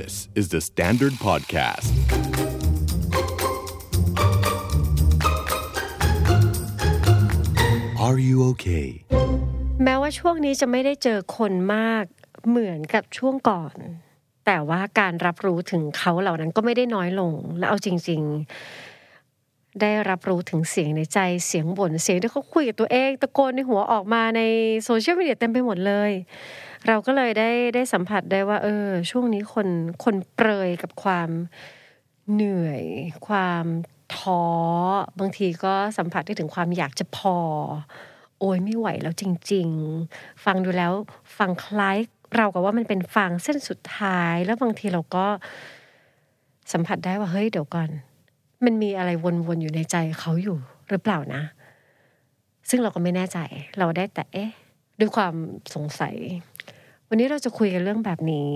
This is the Standard Podcast. Are you okay? แม้ว่าช่วงนี้จะไม่ได้เจอคนมากเหมือนกับช่วงก่อน แต่ว่าการรับรู้ถึงเขาเหล่านั้นก็ไม่ได้น้อยลง และเอาจริง ๆ ได้รับรู้ถึงเสียงในใจเสียงบ่นเสียงที่เขาคุยกับตัวเอง ตะโกนในหัวออกมาในโซเชียลมีเดียเต็มไปหมดเลย เราก็เลยได้ได้สัมผัสได้ว่า เออ ช่วงนี้คนคนเปรยกับความเหนื่อย ความท้อบางทีก็สัมผัสได้ถึงความอยากจะพอ โอ้ยไม่ไหวแล้วจริง ๆ ฟังดูแล้วฟังคล้ายเรากับว่ามันเป็นฟางเส้นสุดท้าย แล้วบางทีเราก็สัมผัสได้ว่าเฮ้ยเดี๋ยวก่อน มันมีอะไรวนๆอยู่ในใจเขาอยู่หรือเปล่านะ ซึ่งเราก็ไม่แน่ใจ เราได้แต่เอ๊ะ ด้วยความสงสัย วันนี้เราจะคุยกันเรื่องแบบนี้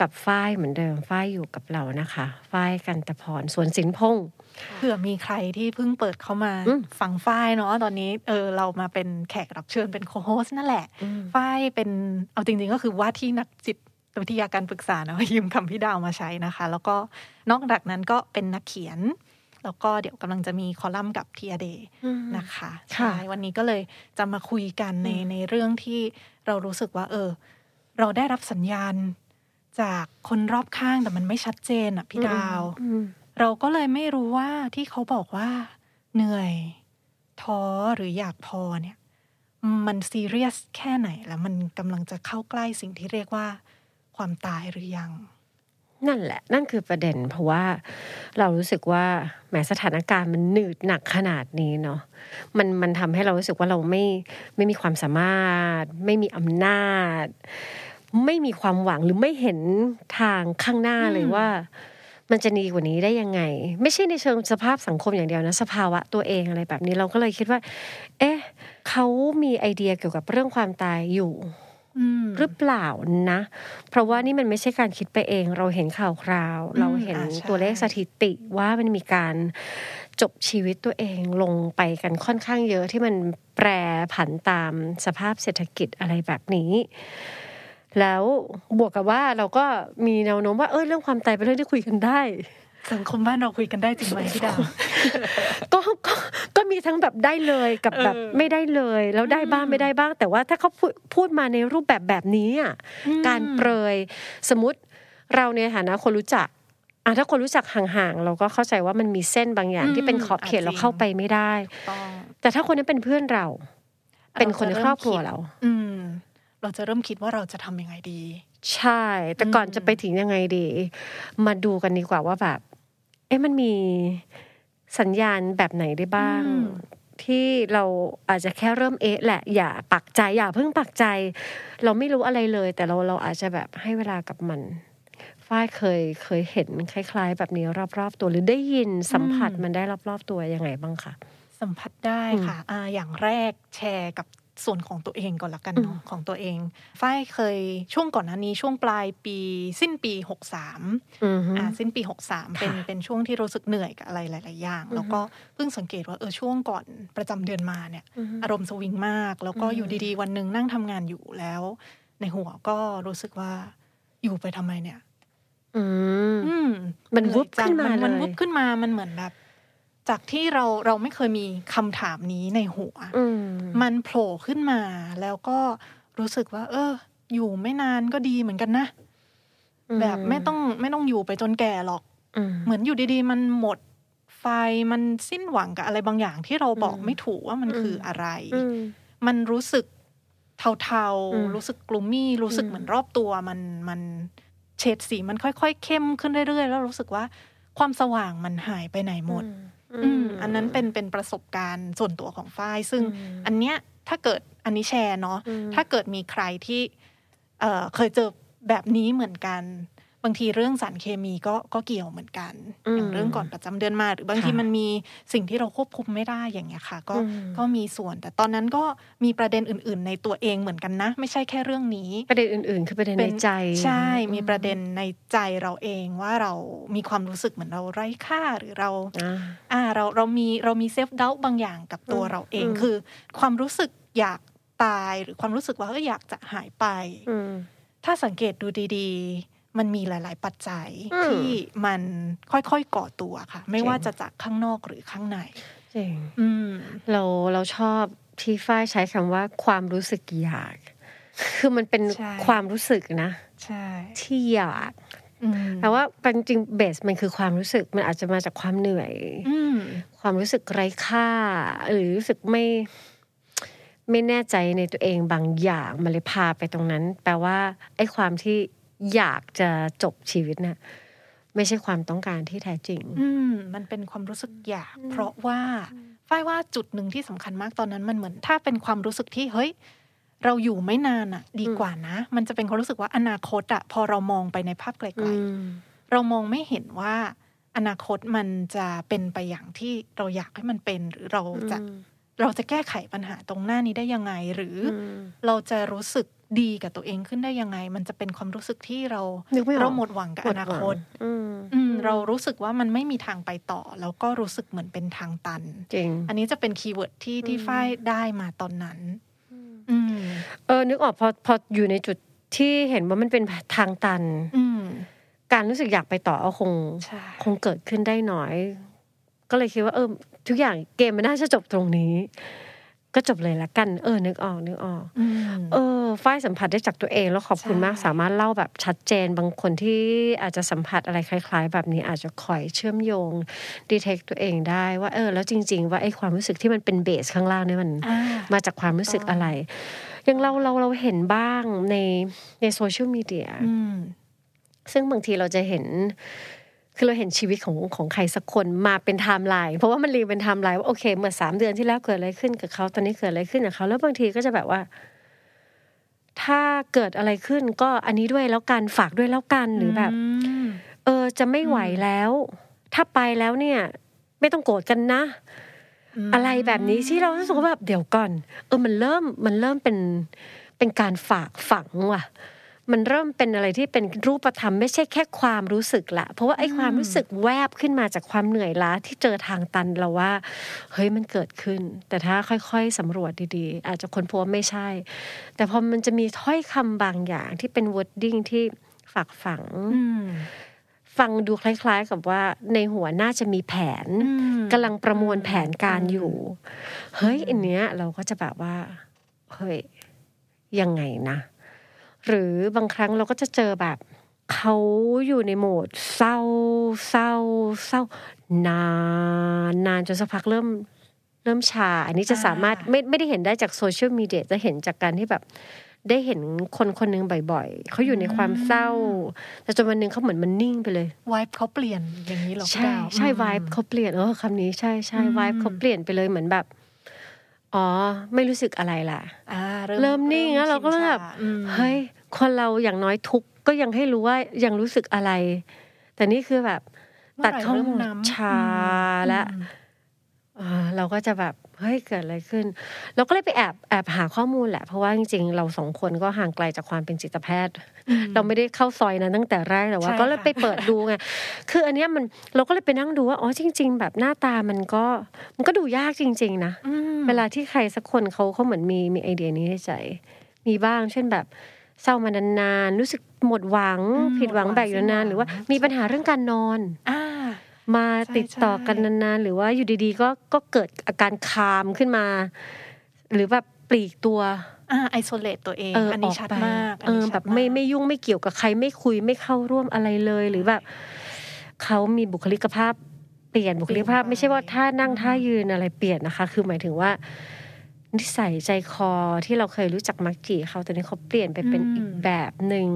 กับฝ้ายเหมือนเดิมฝ้ายอยู่กับเรานะคะฝ้ายกันตะพรสวนสินพงษ์เผื่อมีใครที่เพิ่งเปิดเข้ามาอืมฟังฝ้ายเนาะตอนนี้เออเรามาเป็นแขกรับเชิญเป็นโคโฮสนั่นแหละอืมฝ้ายเป็นเอาจริง ๆ ก็คือว่าที่นักจิตวิทยาการปรึกษานะยืมคำพี่ดาวมาใช้นะคะ แล้วก็นอกจากนั้นก็เป็นนักเขียน แล้วก็เดี๋ยวกำลังจะมีคอลัมน์กับทีอเดนะคะค่ะใช่วันนี้ก็เลยจะมาคุยกันในในเรื่องที่เรารู้สึกว่า เออ เราได้รับสัญญาณจากคนรอบข้างแต่มันไม่ชัดเจนอะพี่ดาวอืมเราก็เลยไม่รู้ว่าที่เขาบอกว่าเหนื่อยท้อหรืออยากพอเนี่ย มันซีเรียสแค่ไหนแล้วมันกำลังจะเข้าใกล้สิ่งที่เรียกว่าความตายหรือยัง นั่นแหละ นั่นคือประเด็น เพราะว่าเรารู้สึกว่าแหมสถานการณ์มันหนืดหนักขนาดนี้เนาะมันมันทำให้เรารู้สึกว่าเราไม่ไม่มีความสามารถ ไม่มีอำนาจ ไม่มีความหวังหรือไม่เห็นทางข้างหน้าเลยอืมว่า มันจะดีกว่านี้ได้ยังไง ไม่ใช่ในเชิงสภาพสังคมอย่างเดียวนะ สภาวะตัวเองอะไรแบบนี้เราก็เลยคิดว่า เอ๊ะเขามีไอเดียเกี่ยวกับเรื่องความตายอยู่อืมหรือเปล่านะ เพราะว่านี่มันไม่ใช่การคิดไปเอง เราเห็นข่าวคราวอืมเราเห็นอ่าใช่ตัวเลขสถิติว่ามันมีการจบชีวิตตัวเองลงไปกันค่อนข้างเยอะที่มันแปรผันตามสภาพเศรษฐกิจอะไรแบบนี้ แล้วบวกกับว่าเราก็มีแนวโน้มว่าเออเรื่องความตายเป็นเรื่องที่คุยกันได้สังคมบ้านเราคุยกันได้จริงไหมพี่ดาวก็ก็ก็มีทั้งแบบได้เลยกับแบบเออไม่ได้เลย แล้วได้บ้างอืมไม่ได้บ้าง แต่ว่าถ้าเขาพูดพูดมาในรูปแบบแบบนี้อะอืมการเปรยสมมติเราในฐานะคนรู้จักอะถ้าคนรู้จักห่างๆเราก็เข้าใจว่ามันมีเส้นบางอย่างอืมที่เป็นขอบเขตอะจริงเราเข้าไปไม่ได้ต้องแต่ถ้าคนนั้นเป็นเพื่อนเรา เป็นคนในครอบครัวเรา อืม เราจะเริ่มคิดว่าเราจะทำยังไงดี ใช่ แต่ก่อนอืมจะไปถึงยังไงดี มาดูกันดีกว่าว่าแบบ เอ๊ะมันมีสัญญาณแบบไหนได้บ้างอืมที่เราอาจจะแค่เริ่มเอะแหละ อย่าปักใจอย่าเพิ่งปักใจ เราไม่รู้อะไรเลย แต่เราเราอาจจะแบบให้เวลากับมันฝ้ายเคยเคยเห็นคล้าย ๆ แบบนี้รอบๆ ตัวหรือได้ยินสัมผัสอืมมันได้รอบๆตัวยังไงบ้างคะสัมผัสได้ค่ะอ่าอย่างแรกแชร์กับ ส่วนของตัวเองก่อนละกันเนาะของตัวเองฝ้ายเคยช่วงก่อนหน้านี้ช่วงปลายปีสิ้นปี63อือฮึอ่าสิ้นปี63เป็นค่ะเป็นช่วงที่รู้สึกเหนื่อยกับอะไรหลาย ๆ อย่าง แล้วก็เพิ่งสังเกตว่าเออช่วงก่อนประจำเดือนมาเนี่ยอือฮึอารมณ์สวิงมาก แล้วก็อืมอยู่ดี ๆ วันหนึ่งนั่งทำงานอยู่แล้ว ในหัวก็รู้สึกว่าอยู่ไปทำไมเนี่ย อืมอืมมันวุบเหอยจังขึ้นมามันเลยวุบขึ้นมามันเหมือนแบบ จากที่เราเราไม่เคยมีคำถามนี้ในหัวอืมมันโผล่ขึ้นมาแล้วก็รู้สึกว่า เออ อยู่ไม่นานก็ดีเหมือนกันนะ แบบไม่ต้องไม่ต้องอยู่ไปจนแก่หรอกอืมเหมือนอยู่ดีๆ มันหมดไฟมันสิ้นหวังกับอะไรบางอย่างที่เราบอกอืมไม่ถูกว่ามันอืมคืออะไรอืมมันรู้สึกเทาอืมๆรู้สึกกลุ่มมี่ รู้สึกอืมเหมือนรอบตัว มันมันเฉดสีมันค่อยๆ เข้มขึ้นเรื่อยๆ แล้วรู้สึกว่าความสว่างมันหายไปไหนหมด อืมอันนั้นเป็นเป็นประสบการณ์ส่วนตัวของฝ้าย ซึ่งอืมอันเนี้ยถ้าเกิดอันนี้แชร์เนาะอืมถ้าเกิดมีใครที่เอ่อเคยเจอแบบนี้เหมือนกัน บางทีเรื่องสารเคมีก็ก็เกี่ยวเหมือนกันอืมอย่างเรื่องก่อนประจำเดือนมา หรือบางทีค่ะมันมีสิ่งที่เราควบคุมไม่ได้อย่างเงี้ยค่ะ ก็อืมก็มีส่วน แต่ตอนนั้นก็มีประเด็นอื่น ๆ ในตัวเองเหมือนกันนะ ไม่ใช่แค่เรื่องนี้ ประเด็นอื่น ๆ คือประเด็นในใจ ใช่ มีประเด็นในใจเราเองว่าเรามีความรู้สึกเหมือนเราไร้ค่าหรือเราอ่าอ่าเราเรามีเรามีเซฟเดาบางอย่างกับตัวอืมเราเองอืมคือ ความรู้สึกอยากตายหรือความรู้สึกว่าเอออยากจะหายไปอืมถ้าสังเกตดูดี ๆ มันมีหลาย ๆ ปัจจัยอืมที่มันค่อยๆก่อตัวค่ะ ไม่จริงว่าจะจากข้างนอกหรือข้างในจริงอืมเราเราชอบที่ฝ้ายใช้คำว่าความรู้สึกอยาก คือมันเป็นใช่ความรู้สึกนะใช่ที่อยากอืมแต่ว่าจริงๆเบสมันคือความรู้สึกมันอาจจะมาจากความเหนื่อยอืมความรู้สึกไร้ค่า หรือรู้สึกไม่ไม่แน่ใจในตัวเองบางอย่างมันเลยพาไปตรงนั้น แปลว่าไอ้ความที่ อยากจะจบชีวิตน่ะไม่ใช่ความต้องการที่แท้จริง อืมมันเป็นความรู้สึกอยาก เพราะว่าฝ้ายว่าจุดหนึ่งที่สำคัญมากตอนนั้นมันเหมือน ถ้าเป็นความรู้สึกที่เฮ้ย เราอยู่ไม่นานอะดีกว่านะ มันจะเป็นความรู้สึกว่าอนาคตอะพอเรามองไปในภาพไกลอืมๆเรามองไม่เห็นว่าอนาคตมันจะเป็นไปอย่างที่เราอยากให้มันเป็นหรือเราจะเราจะแก้ไขปัญหาตรงหน้านี้ได้ยังไง หรืออมเราจะรู้สึก ดีกับตัวเองขึ้นได้ยังไง มันจะเป็นความรู้สึกที่เรานึกไม่ออกเราหมดหวังกับอนาคตอืมอืมเรารู้สึกว่ามันไม่มีทางไปต่อ แล้วก็รู้สึกเหมือนเป็นทางตันจริงอันนี้จะเป็น keyword ที่ที่ฝ้ายได้มาตอนนั้นอืมเออนึกออกพอพออยู่ในจุดที่เห็นว่ามันเป็นทางตันอืมการรู้สึกอยากไปต่อก็คงใช่คงเกิดขึ้นได้น้อย ก็เลยคิดว่า เออ ทุกอย่างเกมมันน่าจะจบตรงนี้ ก็จบเลยละกัน เออ นึกออกนึกออกอืมเออ ฝ้ายสัมผัสได้จากตัวเอง แล้วขอบคุณใช่มากสามารถเล่าแบบชัดเจน บางคนที่อาจจะสัมผัสอะไรคล้าย ๆ แบบนี้อาจจะคอยเชื่อมโยงดีเทคตัวเองได้ว่าเออ แล้วจริง ๆ ว่าไอ้ความรู้สึกที่มันเป็นเบสข้างล่างเนี่ยมันอ่ามาจากความรู้สึกอะไรอย่างเราเราเราเห็นบ้างในใน social media อืมซึ่งบางทีเราจะเห็นคือเราเห็นชีวิตของของใครสักคนมาเป็นไทม์ไลน์เพราะว่ามันเรียงเป็นไทม์ไลน์ว่าโอเคเมื่อสามเดือนที่แล้วเกิดอะไรขึ้นกับเขาตอนนี้เกิดอะไรขึ้นกับเขาแล้วบางทีก็จะแบบว่า ถ้าเกิดอะไรขึ้นก็อันนี้ด้วยแล้วกันฝากด้วยแล้วกันหรือแบบมเออจะไม่ไหวแล้ว ถ้าไปแล้วเนี่ย ไม่ต้องโกรธกันนะมอะไรแบบนี้ที่เรารู้สึกว่าแบบเดี๋ยวก่อน เออมันเริ่มมันเริ่มเป็นเป็นการฝากฝังว่ะ มันเริ่มเป็นอะไรที่เป็นรูปธรรมไม่ใช่แค่ความรู้สึกละ เพราะว่าไอ้ความรู้สึกแวบขึ้นมาจากความเหนื่อยล้าที่เจอทางตันเราว่า เฮ้ยมันเกิดขึ้น แต่ถ้าค่อยๆสำรวจดีๆ อาจจะค้นพบว่าไม่ใช่ แต่พอมันจะมีถ้อยคำบางอย่างที่เป็น wording ที่ฝากฝังอืมฟังดูคล้ายๆ กับว่าในหัวน่าจะมีแผนอืมกำลังประมวลแผนการอยู่ เฮ้ยอันเนี้ยเราก็จะแบบว่า เฮ้ย ยังไงนะ หรือบางครั้งเราก็จะเจอแบบเขาอยู่ในโหมดเศร้าเศร้าเศร้านานนานจนสักพักเริ่มเริ่มชา อันนี้จะสามารถไม่ไม่ได้เห็นได้จากโซเชียลมีเดียจะเห็นจากการที่แบบได้เห็นคนคนหนึงบ่อยๆ เขาอยู่ในความเศร้า แต่จนวันหนึ่งเขาเหมือนมันนิ่งไปเลยวายเขาเปลี่ยนอย่างนี้เหรอพี่ใช่ดาวใช่อืมวายเขาเปลี่ยนเออคำนี้ใช่ใช่อืมวายเขาเปลี่ยนไปเลยเหมือนแบบ อ๋อ ไม่รู้สึกอะไรล่ะอ่าเริ่มนิ่งแล้วเราก็เริ่มแบบชินชาอืมเฮ้ย คนเราอย่างน้อยทุกข์ก็ยังให้รู้ว่ายังรู้สึกอะไร แต่นี่คือแบบเมื่ตัอดไหร่เข้าเริ่หมดน้ำชาและอืมอ่าเราก็จะแบบเฮ้ยเกิดอะไรขึ้น เราก็เลยไปแอบแอบหาข้อมูลแหละ เพราะว่าจริงๆ เราสองคนก็ห่างไกลจากความเป็นจิตแพทย์ เราไม่ได้เข้าซอยนั้นตั้งแต่แรกแต่ว่าใช่ก็เลยค่ะไปเปิดดูไงคืออันเนี้ยมันเราก็เลยไปนั่งดูว่าอ๋อจริง ๆ แบบหน้าตามันก็ มันก็ดูยากจริง ๆ นะอืมเวลาที่ใครสักคนเขาเขาเหมือนมีมีไอเดียนี้ในใจ มีบ้างเช่นแบบ เศร้ามานานๆรู้สึกหมดหวังอืมผิดหวังหมดหวังแบบอยู่นานๆหรือว่ามีปัญหาเรื่องการนอนอ่ามาใช่ติดต่อกันใช่นานๆหรือว่าอยู่ดีๆ ก็ก็เกิดอาการคามขึ้นมา หรือแบบปลีกตัวอ่า isolate ตัวเองเอออันอนี้อกชัดไปมากเออชัดแบบไม่ากไม่ยุ่งไม่เกี่ยวกับใครไม่คุยไม่เข้าร่วมอะไรเลยหรือแบบเขามีบุคลิกภาพเปลี่ยนบุคลิกภาพ ไม่ใช่ว่าท่านั่งท่ายืนอะไรเปลี่ยนนะคะ คือหมายถึงว่า นิสัยใจคอที่เราเคยรู้จักมักจีเขาตอนนี้เขาเปลี่ยนไปเป็นอีกแบบหนึ่ง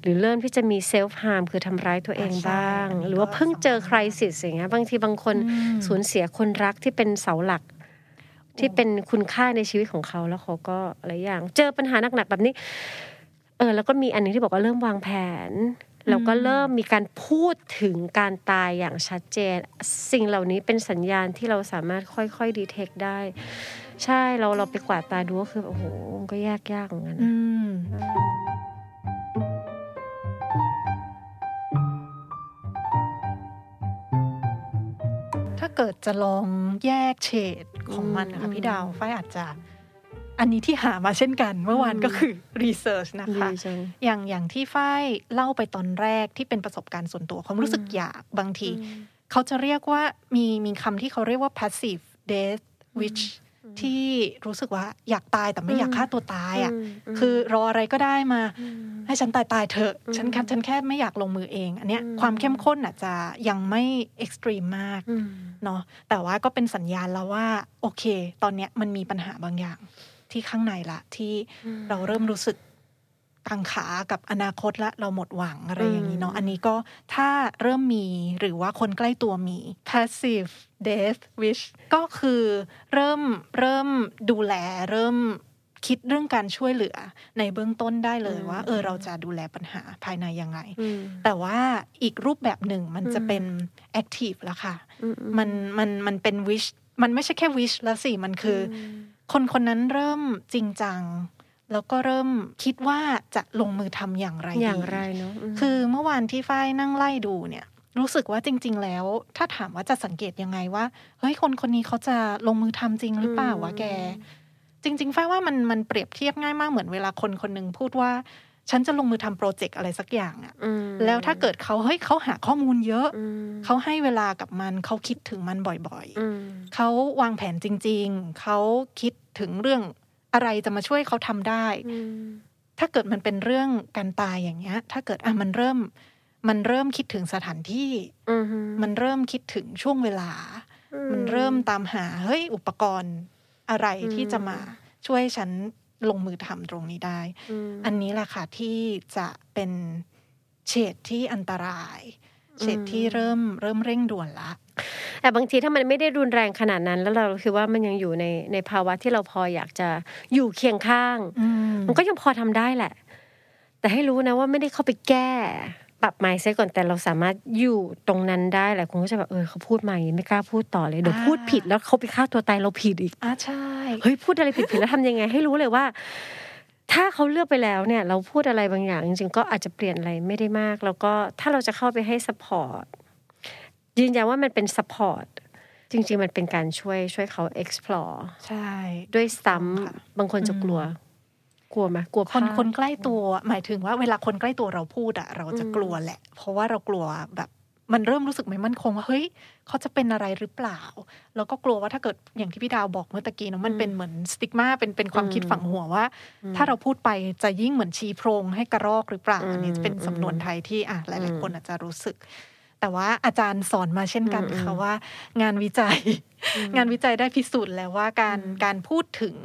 หรือเริ่มที่จะมี self-harm คือทำร้ายตัวเองบ้าง หรือว่าเพิ่งเจอ crisis อย่างเงี้ยบางทีบางคนอืมสูญเสียคนรักที่เป็นเสาหลัก ที่เป็นคุณค่าในชีวิตของเขาแล้วเขาก็อะไรอย่าง เจอปัญหาหนักๆแบบนี้ เออ แล้วก็มีอันหนึงที่บอกว่าเริ่มวางแผนแล้วก็เริ่มมีการพูดถึงการตายอย่างชัดเจน สิ่งเหล่านี้เป็นสัญญาณที่เราสามารถค่อยๆดีเทคได้ ใช่เราเราไปกวาดตาดูก็คือแบบโอ้โหมันก็ยากยากเหมือนกันอืนะมถ้าเกิดจะลองแยกเฉดของมันนะคะพี่ดาวฝ้ายอาจจะอันนี้ที่หามาเช่นกันเมื่อวานก็คือรีเสิร์ชนะดีคะจังอย่างอย่างที่ฝ้ายเล่าไปตอนแรกที่เป็นประสบการณ์ส่วนตัวความรู้สึกอยากบางที เขาจะเรียกว่ามีมีคำที่เขาเรียกว่า passive death wish ที่รู้สึกว่าอยากตายแต่ไม่อยากฆ่าตัวตายอะคือรออะไรก็ได้มา ให้ฉันตายตายๆเถอะฉันแค่ฉันแค่ไม่อยากลงมือเอง อันเนี้ยอืมความเข้มข้นอาจจะยังไม่เอ็กซ์ตรีมมากอืมเนาะแต่ว่าก็เป็นสัญญาณแล้วว่า โอเค ตอนเนี้ยมันมีปัญหาบางอย่างที่ข้างในละที่เราเริ่มรู้สึก กังขากับอนาคตละเราหมดหวังอะไรอย่างนี้เนาะอืมอันนี้ก็ถ้าเริ่มมีหรือว่าคนใกล้ตัวมี passive death wish ก็คือเริ่มเริ่มดูแลเริ่มคิดเรื่องการช่วยเหลือในเบื้องต้นได้เลยว่า เออเราจะดูแลปัญหาภายในยังไงอืมแต่ว่าอีกรูปแบบหนึ่งมันจะอืมเป็น active แล้วค่ะอือืมันมันมันเป็น wish มันไม่ใช่แค่ wish แล้วสิ มันคืออคนคนนั้นเริ่มจริงจัง แล้วก็เริ่มคิดว่าจะลงมือทำอย่างไรดีอย่างไรเนาะมคือเมื่อวานที่ฝ้ายนั่งไล่ดูเนี่ย รู้สึกว่าจริง ๆ แล้ว ถ้าถามว่าจะสังเกตยังไงว่าเฮ้ยคนคนนี้เขาจะลงมือทำจริงหรือเปล่าวะแก จริง ๆฝ้ายว่ามันมันเปรียบเทียบง่ายมากเหมือนเวลาคนคนหนึ่งพูดว่าฉันจะลงมือทำโปรเจกต์อะไรสักอย่างอะอืมแล้วถ้าเกิดเขาเฮ้ยเขาหาข้อมูลเยอะอืมเขาให้เวลากับมัน เขาคิดถึงมันบ่อยอืมๆเขาวางแผนจริง ๆ เขาคิดถึงเรื่อง อะไรจะมาช่วยเขาทำได้อืมถ้าเกิดมันเป็นเรื่องการตายอย่างเงี้ย ถ้าเกิดอะมันเริ่ม มันเริ่มคิดถึงสถานที่อืมมันเริ่มคิดถึงช่วงเวลา มันเริ่มตามหาเฮ้ยอุปกรณ์อะไรที่จะมาช่วยฉันลงมือทำตรงนี้ได้มอันนี้แหละค่ะที่จะเป็นเฉดที่อันตราย เฉดที่เริ่มเริ่มเร่งด่วนละ แต่บางทีถ้ามันไม่ได้รุนแรงขนาดนั้น แล้วเราคิดว่ามันยังอยู่ในในภาวะที่เราพออยากจะอยู่เคียงข้าง มันก็ยังพอทำได้แหละ แต่ให้รู้นะว่าไม่ได้เข้าไปแก้ปรับไมซ์ก่อนแต่เราสามารถอยู่ตรงนั้นได้แหละคุณก็จะแบบเออเขาพูดมาอย่างนี้ไม่กล้าพูดต่อเลยเดี๋ยวอ่าพูดผิดแล้วเขาไปฆ่าตัวตายเราผิดอีกอ่าใช่เฮ้ยพูดอะไรผิดผิดแล้วทำยังไง ให้รู้เลยว่า ถ้าเขาเลือกไปแล้วเนี่ย เราพูดอะไรบางอย่างจริงๆก็อาจจะเปลี่ยนอะไรไม่ได้มาก แล้วก็ถ้าเราจะเข้าไปให้ support ยืนยันว่ามันเป็น support จริง ๆ มันเป็นการช่วยช่วยเขา explore ใช่ ด้วยซ้ำค่ะบางคนจะกลัว กลัวไหมกลัวคนพลาดคนใกล้ตัว หมายถึงว่าเวลาคนใกล้ตัวเราพูดอะเราจะอืมกลัวแหละ เพราะว่าเรากลัวแบบมันเริ่มรู้สึกไม่มั่นคงว่าเฮ้ยเขาจะเป็นอะไรหรือเปล่า แล้วก็กลัวว่าถ้าเกิดอย่างที่พี่ดาวบอกเมื่อตะกี้เนอะมันเป็นเหมือนสติ๊กมาเป็นเป็นความคิดฝังหัวว่า ถ้าเราพูดไปจะยิ่งเหมือนชี้โพรงให้กระรอกหรือเปล่าอันนี้เป็นสำนวนไทยที่อะหลายๆคนอาจจะรู้สึก แต่ว่าอาจารย์สอนมาเช่นกันค่ะว่า งานวิจัย งานวิจัยได้พิสูจน์แล้วว่าการการพูดถึง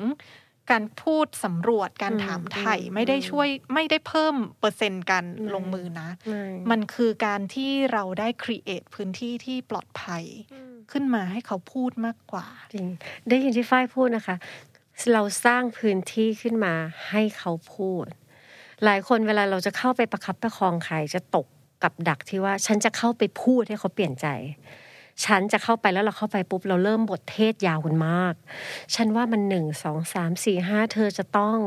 การพูดสำรวจการถามไถ่ไม่ได้ช่วยไม่ได้เพิ่มเปอร์เซ็นต์การลงมือนะไม่มันคือการที่เราได้ครีเอทพื้นที่ที่ปลอดภัย ขึ้นมาให้เขาพูดมากกว่าจริงได้ยินที่ฝ้ายพูดนะคะ เราสร้างพื้นที่ขึ้นมาให้เขาพูด หลายคนเวลาเราจะเข้าไปประคับประคองใครจะตก กับดักที่ว่าฉันจะเข้าไปพูดให้เขาเปลี่ยนใจ ฉันจะเข้าไปแล้วเราเข้าไปปุ๊บเราเริ่มบทเทศยาวกันมาก ฉันว่ามันหนึ่งสองสามสี่ห้าเธอจะต้อง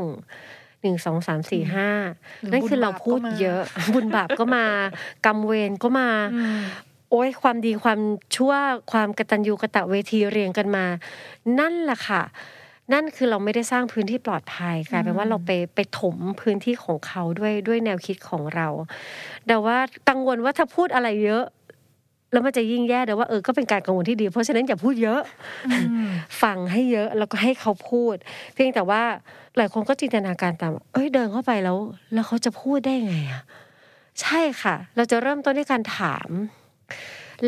หนึ่งสองสามสี่ห้าหรือนั่นคือเราพูดบุญบาปก็มาเยอะ บุญบาปก็มากรรมเวรก็มา โอ้ยความดีความชั่วความกตัญญูกะตะเวทีเรียงกันมา นั่นแหละค่ะ นั่นคือเราไม่ได้สร้างพื้นที่ปลอดภัยกลายเป็นว่าเราไปไปถมพื้นที่ของเขาด้วยด้วยแนวคิดของเรา แต่ว่ากังวลว่าถ้าพูดอะไรเยอะแล้วมันจะยิ่งแย่แต่ว่าเออก็เป็นการกังวลที่ดี เพราะฉะนั้นอย่าพูดเยอะ ฟังให้เยอะแล้วก็ให้เขาพูด เพียงแต่ว่าหลายคนก็จินตนาการตามว่าเอ้ยเดินเข้าไปแล้ว แล้วเขาจะพูดได้ไงอะใช่ค่ะ เราจะเริ่มต้นด้วยการถาม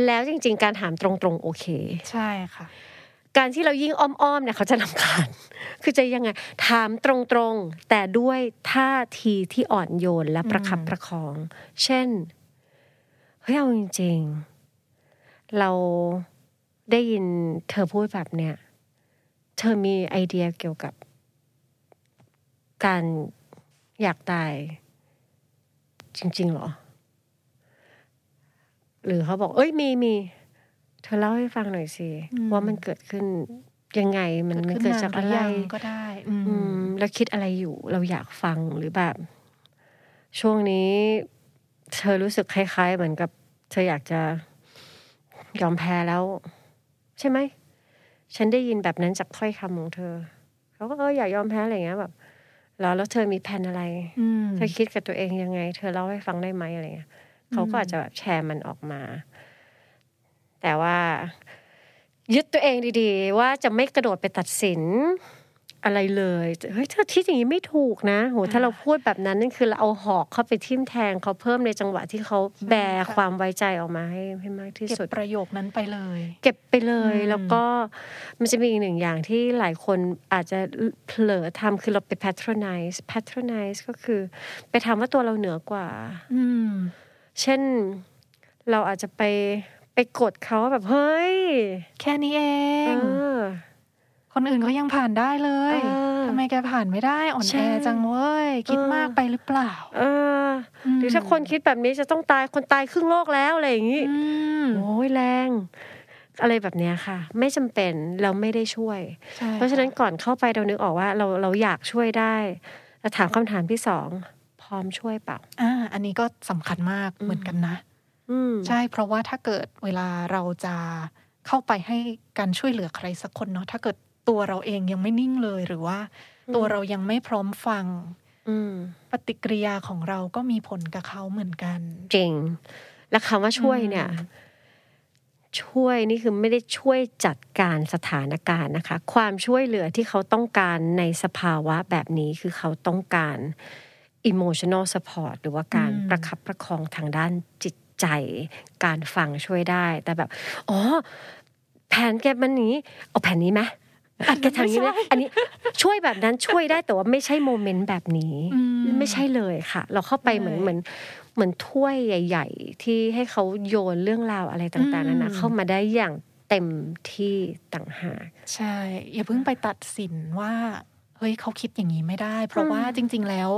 แล้วจริง ๆ การถามตรงๆ โอเค ใช่ค่ะ การที่เรายิ่งอ้อมๆเนี่ยเขาจะลำคาญคือจะยังไง ถามตรงๆ แต่ด้วยท่าทีที่อ่อนโยนและประคับประคอง เช่น เฮ้ยเอาจริงๆ เราได้ยินเธอพูดแบบเนี้ย เธอมีไอเดียเกี่ยวกับ การอยากตาย จริงๆหรอ หรือเขาบอก เอ้ยมีมี เธอเล่าให้ฟังหน่อยสิอืมว่ามันเกิดขึ้นยังไงมันมันเกิดจากอะไรนนหยังก็ได้อืมอืม แล้วคิดอะไรอยู่เราอยากฟังหรือแบบ ช่วงนี้ เธอรู้สึกคล้าย ๆ เหมือนกับ เธออยากจะยอมแพ้แล้ว ใช่ไหมฉันได้ยินแบบนั้นจากถ้อยคำของเธอเขาก็เอออย่ายอมแพ้อะไรเงี้ยแบบแล้วแล้วเธอมีแผนอะไรอืมเธอคิดกับตัวเองยังไง เธอเล่าให้ฟังได้ไหมอะไรเงี้ยเขาก็อาจจะแบบแชร์มันออกมา แต่ว่ายึดตัวเองดีๆ ว่าจะไม่กระโดดไปตัดสินอะไรเลยเฮ้ยเธอคิดอย่างนี้ไม่ถูกนะโหถ้าเราพูดแบบนั้นนั่นคือเราเอาหอกเข้าไปทิ่มแทงเขาเพิ่มในจังหวะที่เขาแบร์ความไว้ใจออกมาให้ให้มากที่เก็บสุดประโยคนั้นไปเลย เก็บไปเลยอืมแล้วก็มันจะมีอีกหนึ่งอย่างที่หลายคนอาจจะเผลอทำคือเราไป patronize patronize ก็คือ ไปทำว่าตัวเราเหนือกว่า อืมเช่นเราอาจจะไป ไปกดเขาว่าแบบเฮ้ย แค่นี้เอเองอคนอื่นก็ยังผ่านได้เลยเออทำไมแกผ่านไม่ได้อ่อนใช่แอจังเว้ยคิดเออมากไปหรือเปล่าเอออ หรือถ้าคนคิดแบบนี้จะต้องตายคนตายครึ่งโลกแล้วอะไรอย่างนี้อืมโอ้ยแรง อะไรแบบเนี้ยค่ะ ไม่จำเป็นเราไม่ได้ช่วยใช่เพราะฉะนั้นก่อนเข้าไปเรานึกออกว่าเราเราอยากช่วยได้แต่ถามคำถามที่สองพร้อมช่วยเปล่าอ่าอันนี้ก็สำคัญมากเหมือนกันนะอืม ใช่เพราะว่าถ้าเกิดเวลาเราจะเข้าไปให้การช่วยเหลือใครสักคนเนาะถ้าเกิดตัวเราเองยังไม่นิ่งเลยหรือว่า ตัวเรายังไม่พร้อมฟังอืมปฏิกิริยาของเราก็มีผลกับเขาเหมือนกัน จริง และคำว่าช่วยเนี่ย ช่วยนี่คือไม่ได้ช่วยจัดการสถานการณ์นะคะ ความช่วยเหลือที่เขาต้องการในสภาวะแบบนี้คือเขาต้องการ emotional support หรือว่าการอืมประคับประคองทางด้านจิต ใจการฟังช่วยได้ แต่แบบอ๋อแผนแกมันนี้เอาแผนนี้ไหมอัดแกทำอย่างนี้ไหมอันนี้ช่วยแบบนั้นช่วยได้แต่ว่าไม่ใช่โมเมนต์แบบนี้อืมไม่ใช่เลยค่ะ เราเข้าไปเหมือนใช่เหมือนเหมือนถ้วยใหญ่ ๆ ที่ให้เขาโยนเรื่องราวอะไรต่างๆนั้นนะอืมเข้ามาได้อย่างเต็มที่ต่างหากใช่ อย่าเพิ่งไปตัดสินว่าเฮ้ยเขาคิดอย่างนี้ไม่ได้ เพราะอืมว่าจริง ๆแล้ว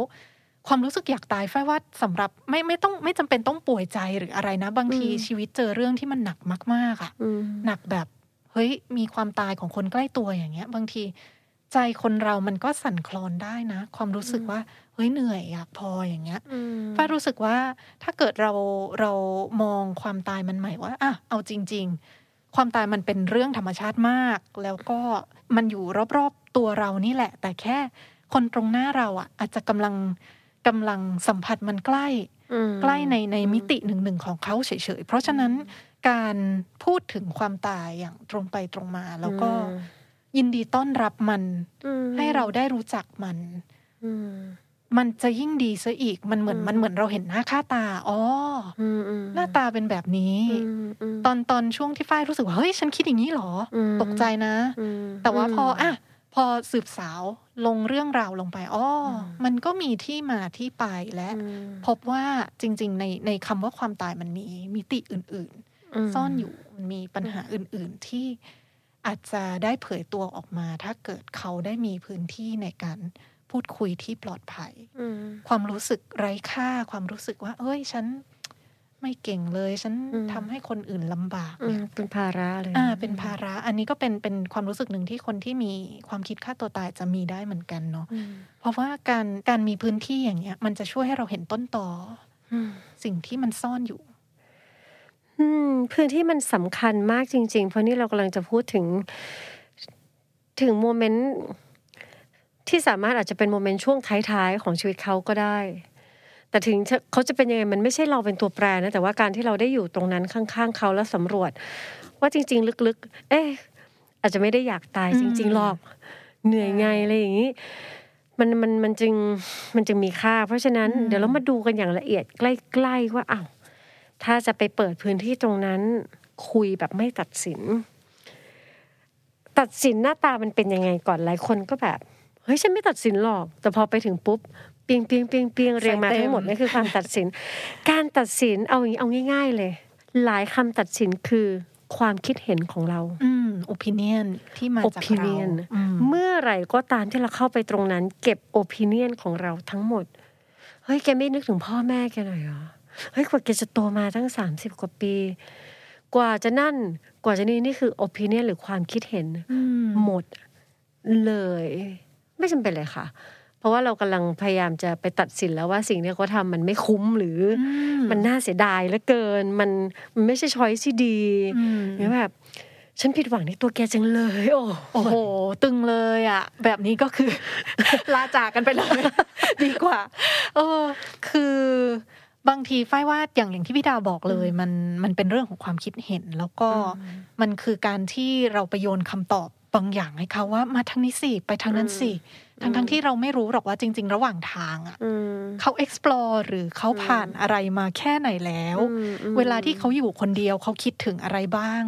ความรู้สึกอยากตายฝ้ายว่าสำหรับไม่ไม่ต้องไม่จำเป็นต้องป่วยใจหรืออะไรนะ บางทีชีวิตเจอเรื่องที่มันหนักมาก ๆอะอืมหนักแบบเฮ้ยมีความตายของคนใกล้ตัวอย่างเงี้ย บางทีใจคนเรามันก็สั่นคลอนได้นะ ความรู้สึกว่าเฮ้ยเหนื่อยอยากพออย่างเงี้ยอืมฝ้ายรู้สึกว่าถ้าเกิดเราเรามองความตายมันใหม่ว่าอะเอาจริง ๆ ความตายมันเป็นเรื่องธรรมชาติมาก แล้วก็มันอยู่รอบๆตัวเรานี่แหละ แต่แค่คนตรงหน้าเราอะ อาจจะกำลัง กำลังสัมผัสมันใกล้อืมใกล้ในในมิติหนึ่งหนึ่งของเขาเฉยๆ เพราะฉะนั้นการพูดถึงความตายอย่างตรงไปตรงมา แล้วก็ยินดีต้อนรับมันอืมให้เราได้รู้จักมันอืมมันจะยิ่งดีซะอีก มันเหมือนอืมมันเหมือนเราเห็นหน้าค่าตา อ๋ออืมอืมหน้าตาเป็นแบบนี้อืมมตอนตอนช่วงที่ฝ้ายรู้สึกว่า เฮ้ย ฉันคิดอย่างนี้เหรออมตกใจนะอืมแต่ว่าพอมอะ พอสืบสาวลงเรื่องราวลงไปอ๋ออมมันก็มีที่มาที่ไปและอืมพบว่าจริง ๆ ในในคำว่าความตายมันมีมิติอื่นมๆซ่อนอยู่มันมีปัญหาอื่น ๆ ที่อาจจะได้เผยตัวออกมา ถ้าเกิดเขาได้มีพื้นที่ในการพูดคุยที่ปลอดภัยอืมความรู้สึกไร้ค่า ความรู้สึกว่า เอ้ย ฉัน ไม่เก่งเลย ฉันอืมทำให้คนอื่นลำบากอืเนี่มยเป็นภาระเลยอ่าเป็นภาระ อันนี้ก็เป็นเป็นความรู้สึกหนึ่งที่คนที่มีความคิดฆ่าตัวตายจะมีได้เหมือนกันเนาะอืมเพราะว่าการการมีพื้นที่อย่างเงี้ย มันจะช่วยให้เราเห็นต้นตออืมสิ่งที่มันซ่อนอยู่อืมพื้นที่มันสำคัญมากจริง ๆ เพราะนี่เรากำลังจะพูดถึง ถึงโมเมนต์ที่สามารถอาจจะเป็นโมเมนต์ช่วงท้ายๆ ของชีวิตเขาก็ได้ แต่ถึงจะเขาจะเป็นยังไงมันไม่ใช่เราเป็นตัวแปรนะแต่ว่าการที่เราได้อยู่ตรงนั้นข้างๆเขาแล้วสำรวจ ว่าจริง ๆ ลึกๆ เอ๊ะอาจจะไม่ได้อยากตายจริง ๆหรอกเหนื่อยไงอะไรอย่างนี้มันมันมันจึงมันจึงมีค่า เพราะฉะนั้นอืมเดี๋ยวเรามาดูกันอย่างละเอียดใกล้ๆว่าอ้าวถ้าจะไปเปิดพื้นที่ตรงนั้น คุยแบบไม่ตัดสิน ตัดสินหน้าตามันเป็นยังไงก่อนหลายคนก็แบบเฮ้ยฉันไม่ตัดสินหรอก แต่พอไปถึงปุ๊บ เปียงเปียงเปียงเปียงเรียงมาใส่เต็มทั้งหมดนี่คือความตัดสิน การตัดสินเอาอย่างนี้เอาง่าย ๆ เลย หลายคำตัดสินคือความคิดเห็นของเรา อืม opinion ที่มาจากเรา opinion อืมเมื่อไหร่ก็ตามที่เราเข้าไปตรงนั้น เก็บ opinion ของเราทั้งหมด เฮ้ย แกไม่นึกถึงพ่อแม่แกหน่อยเหรอ เฮ้ย กว่าแกจะโตมาตั้งสามสิบกว่าปี กว่าจะนั่น กว่าจะนี่นี่คือ opinion หรือความคิดเห็นอืมหมดเลย ไม่จำเป็นเลยค่ะเพ ราะว่าเรากำลังพยายามจะไปตัดสินแล้วว่าสิ่งที่เขาทำมันไม่คุ้มหรือออืมมันน่าเสียดายเหลือเกิน มันมันไม่ใช่ช้อยที่ดีอืมหรือแบบฉันผิดหวังในตัวแกจังเลยโอ้โอ้โห ตึงเลยอะ แบบนี้ก็คือ ลาจากกันไปเลย ดีกว่า เออ คือบางทีฝ้ายว่าอย่างอย่างที่พี่ดาวบอกเลย มันมันเป็นเรื่องของความคิดเห็น แล้วก็มันคือการที่เราไปโยนคำตอบบางอย่างให้เขาว่า มาทางนี้สิไปทางนั้นสิ ทั้งทั้งที่เราไม่รู้หรอกว่าจริง ๆ ระหว่างทางอะอืมเขา explore หรือเขาผ่านอะไรมาแค่ไหนแล้วอืมอืมเวลาที่เขาอยู่คนเดียวเขาคิดถึงอะไรบ้าง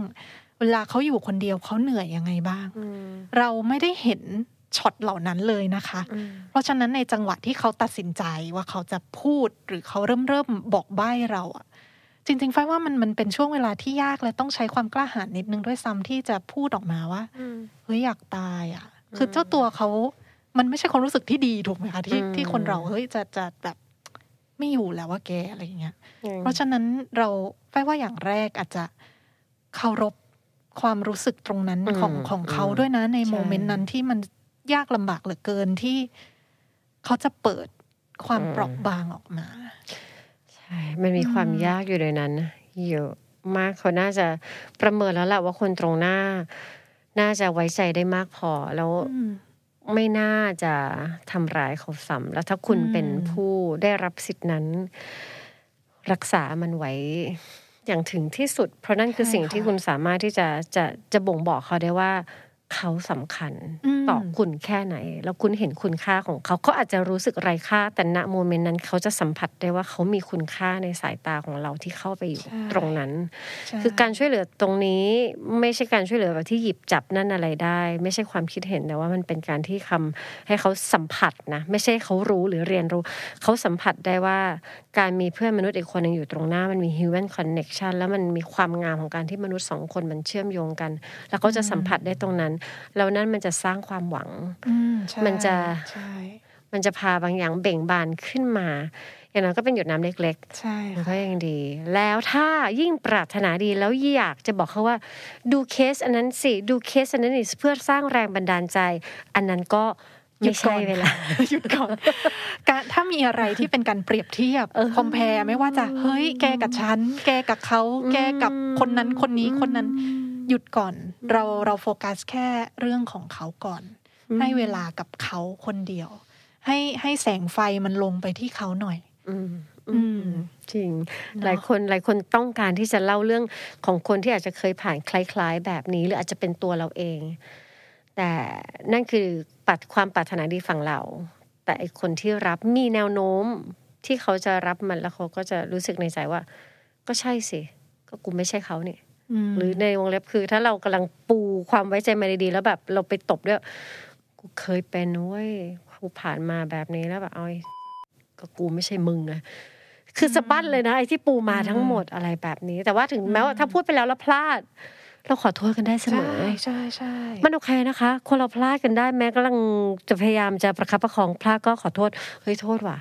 เวลาเขาอยู่คนเดียวเขาเหนื่อยยังไงบ้างอืมเราไม่ได้เห็นช็อตเหล่านั้นเลยนะคะอืมเพราะฉะนั้นในจังหวะที่เขาตัดสินใจว่าเขาจะพูดหรือเขาเริ่มเริ่มบอกใบ้เราอะจริงๆไฟว่ามันมันเป็นช่วงเวลาที่ยากและต้องใช้ความกล้าหาญนิดนึงด้วยซ้ำที่จะพูดออกมาว่าอืมเฮ้ยอยากตายอะคือเจ้าตัวเขา มันไม่ใช่ความรู้สึกที่ดีถูกไหมคะที่อืมที่คนเราเฮ้ยจะจะแบบไม่อยู่แล้วว่าแกอะไรอย่างเงี้ยอืมเพราะฉะนั้นเราไฟว่าอย่างแรกอาจจะเคารพความรู้สึกตรงนั้นอืมของของเขาอืมด้วยนะ ในใช่โมเมนต์นั้นที่มันยากลำบากเหลือเกินที่เขาจะเปิดความเปราะบางออกมา ใช่ มันมีความอืมยากอยู่ในนั้นนะเยอะมากเขาน่าจะประเมินแล้วแหละว่าคนตรงหน้า น่าจะไว้ใจได้มากพอแล้วอืม ไม่น่าจะทำร้ายเขาซ้ำแล้วถ้าคุณอืมเป็นผู้ได้รับสิทธินั้น รักษามันไว้อย่างถึงที่สุด เพราะนั่นคือสิ่งที่คุณสามารถที่จะจะจะบ่งบอกเขาได้ว่า เขาสำคัญอืมต่อคุณแค่ไหน แล้วคุณเห็นคุณค่าของเขาเขาอาจจะรู้สึกไร้ค่า แต่ณโมเมนต์นั้นเขาจะสัมผัสได้ว่าเขามีคุณค่าในสายตาของเราที่เข้าไปอยู่ใช่ตรงนั้นใช่คือการช่วยเหลือตรงนี้ไม่ใช่การช่วยเหลือแบบที่หยิบจับนั่นอะไรได้ ไม่ใช่ความคิดเห็นแต่ว่ามันเป็นการที่คำให้เขาสัมผัสนะไม่ใช่เขารู้หรือเรียนรู้ เขาสัมผัสได้ว่าการมีเพื่อนมนุษย์อีกคนหนึ่งอยู่ตรงหน้ามันมี human connection แล้วมันมีความงามของการที่มนุษย์สองคนมันเชื่อมโยงกัน แล้วเขาจะสัมผัสได้ตรงนั้นแล้วนั่นมันจะสร้างความหวังอืมใช่มันจะใช่มันจะพาบางอย่างเบ่งบานขึ้นมา อย่างนั้นก็เป็นหยดน้ำเล็กๆใช่มันก็ค่ะยังดี แล้วถ้ายิ่งปรารถนาดีแล้วอยากจะบอกเขาว่า ดูเคสอันนั้นสิดูเคสอันนั้นนี่เพื่อสร้างแรงบันดาลใจ อันนั้นก็ไม่ใช่เวลาหยุดก่อนการถ้ามีอะไรที่เป็นการเปรียบเทียบเออคอมเพไม่ว่าจะเฮ้ยแกกับฉัน แกกับเขา แกกับคนนั้นคนนี้คนนั้น หยุดก่อน เราเราโฟกัสแค่เรื่องของเขาก่อน ให้เวลากับเขาคนเดียว ให้ให้แสงไฟมันลงไปที่เขาหน่อยอืมอือืมมจริงเนอะหลายคนหลายคนต้องการที่จะเล่าเรื่องของคนที่อาจจะเคยผ่านคล้าย ๆ แบบนี้ หรืออาจจะเป็นตัวเราเอง แต่นั่นคือปัดความปรารถนาดีฝั่งเรา แต่ไอคนที่รับมีแนวโน้มที่เขาจะรับมันแล้วเขาก็จะรู้สึกในใจว่า ก็ใช่สิ ก็กูไม่ใช่เขาเนี่ยม หรือในวงเล็บคือ ถ้าเรากำลังปูความไว้ใจมาดีๆแล้วแบบ เราไปตบด้วยกูเคยเป็นเว้ยกูผ่านมาแบบนี้แล้วแบบเอาไอ้ก็กูไม่ใช่มึงนะคือสะบั้นเลยนะไอ้ที่ปูมาทั้งหมดอะไรแบบนี้ แต่ว่าถึงแม้ว่าถ้าพูดไปแล้วแล้วพลาด เราขอโทษกันได้เสมอใช่ใช่ใช่มันโอเคนะคะ คนเราพลาดกันได้แม้กำลังจะพยายามจะประคับประคองพลาดก็ขอโทษเฮ้ยโทษว่ะ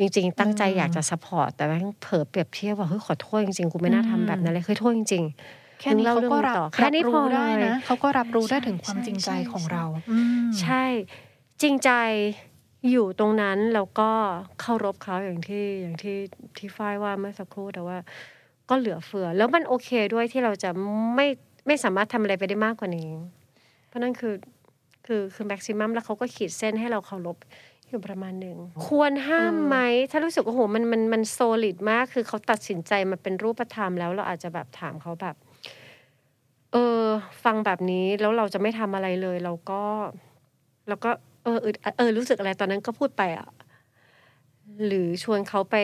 จริงๆ ตั้งใจอยากจะ support แต่แม่งเผลอเปรียบเทียบว่าเฮ้ยขอโทษจริงๆ กูไม่น่าทำแบบนั้นเลยเฮ้ยโทษจริง ๆ แค่นี้เขาก็รับเล่าเรื่องนี้ต่อแค่นี้รับพอรู้ได้เลยนะเขาก็รับรู้ได้ใช่ถึงความใช่จริงใจใช่ของใช่เราอืมใช่จริงใจอยู่ตรงนั้นแล้วก็เคารพเขาอย่างที่อย่างที่ที่ฝ้ายว่าเมื่อสักครู่แต่ว่า ก็เหลือเฟือ แล้วมันโอเคด้วยที่เราจะไม่ไม่สามารถทำอะไรไปได้มากกว่านี้ เพราะนั่นคือคือคือแม็กซิมัมแล้วเขาก็ขีดเส้นให้เราเคารพอยู่ประมาณหนึ่งควรห้ามไหมถ้ารู้สึกว่าโหมันมันมันโซลิดมาก คือเขาตัดสินใจมาเป็นรูปธรรมแล้วเราอาจจะแบบถามเขาแบบ เออ ฟังแบบนี้แล้วเราจะไม่ทำอะไรเลย เราก็เราก็ เอออึดอัดเออรู้สึกอะไรตอนนั้นก็พูดไปอะหรือชวนเขาไป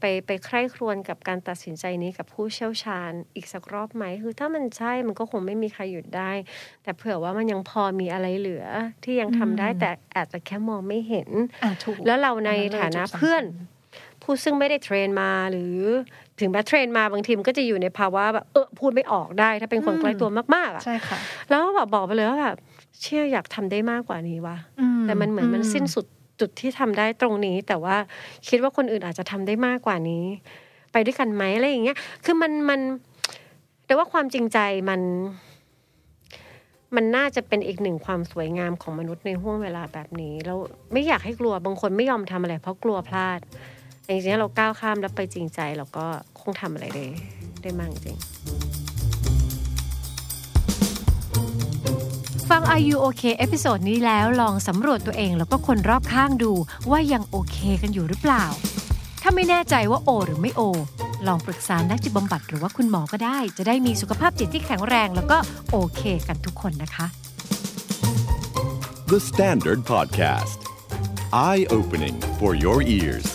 ไปไปใคร่ครวญกับการตัดสินใจนี้กับผู้เชี่ยวชาญอีกสักรอบไหมคือถ้ามันใช่มันก็คงไม่มีใครหยุดได้ แต่เผื่อว่ามันยังพอมีอะไรเหลือที่ยังทำได้อืมแต่อาจจะแค่มองไม่เห็นอะถูกแล้วเราในอันนั้นเลยฐานะจุดสำคัญเพื่อน ผู้ซึ่งไม่ได้เทรนมาหรือ ถึงแม้เทรนมาบางทีมันก็จะอยู่ในภาวะแบบเออพูดไม่ออกได้ ถ้าเป็นคนใกล้ตัวมากๆอะใช่ค่ะ แล้วก็แบบบอกไปเลยว่าแบบเชื่ออยากทำได้มากกว่านี้ว่ะแต่มันเหมือนมันสิ้นสุดจุดที่ทำได้ตรงนี้ แต่ว่าคิดว่าคนอื่นอาจจะทำได้มากกว่านี้ ไปด้วยกันไหมอะไรอย่างเงี้ย คือมันมัน แต่ว่าความจริงใจมัน มันน่าจะเป็นอีกหนึ่งความสวยงามของมนุษย์ในห่วงเวลาแบบนี้ แล้วไม่อยากให้กลัวบางคนไม่ยอมทำอะไร เพราะกลัวพลาด แต่จริงๆเราก้าวข้ามแล้วไปจริงใจเราก็คงทำอะไรได้ได้มากจริง ฟัง Are You OK episode นี้แล้วลองสำรวจตัวเองแล้วก็คนรอบข้างดูว่ายังโอเคกันอยู่หรือเปล่า ถ้าไม่แน่ใจว่าโอ หรือไม่โอ ลองปรึกษานักจิตบำบัดหรือว่าคุณหมอก็ได้ จะได้มีสุขภาพจิตที่แข็งแรงแล้วก็โอเคกันทุกคนนะคะ The Standard Podcast. Eye opening for your ears.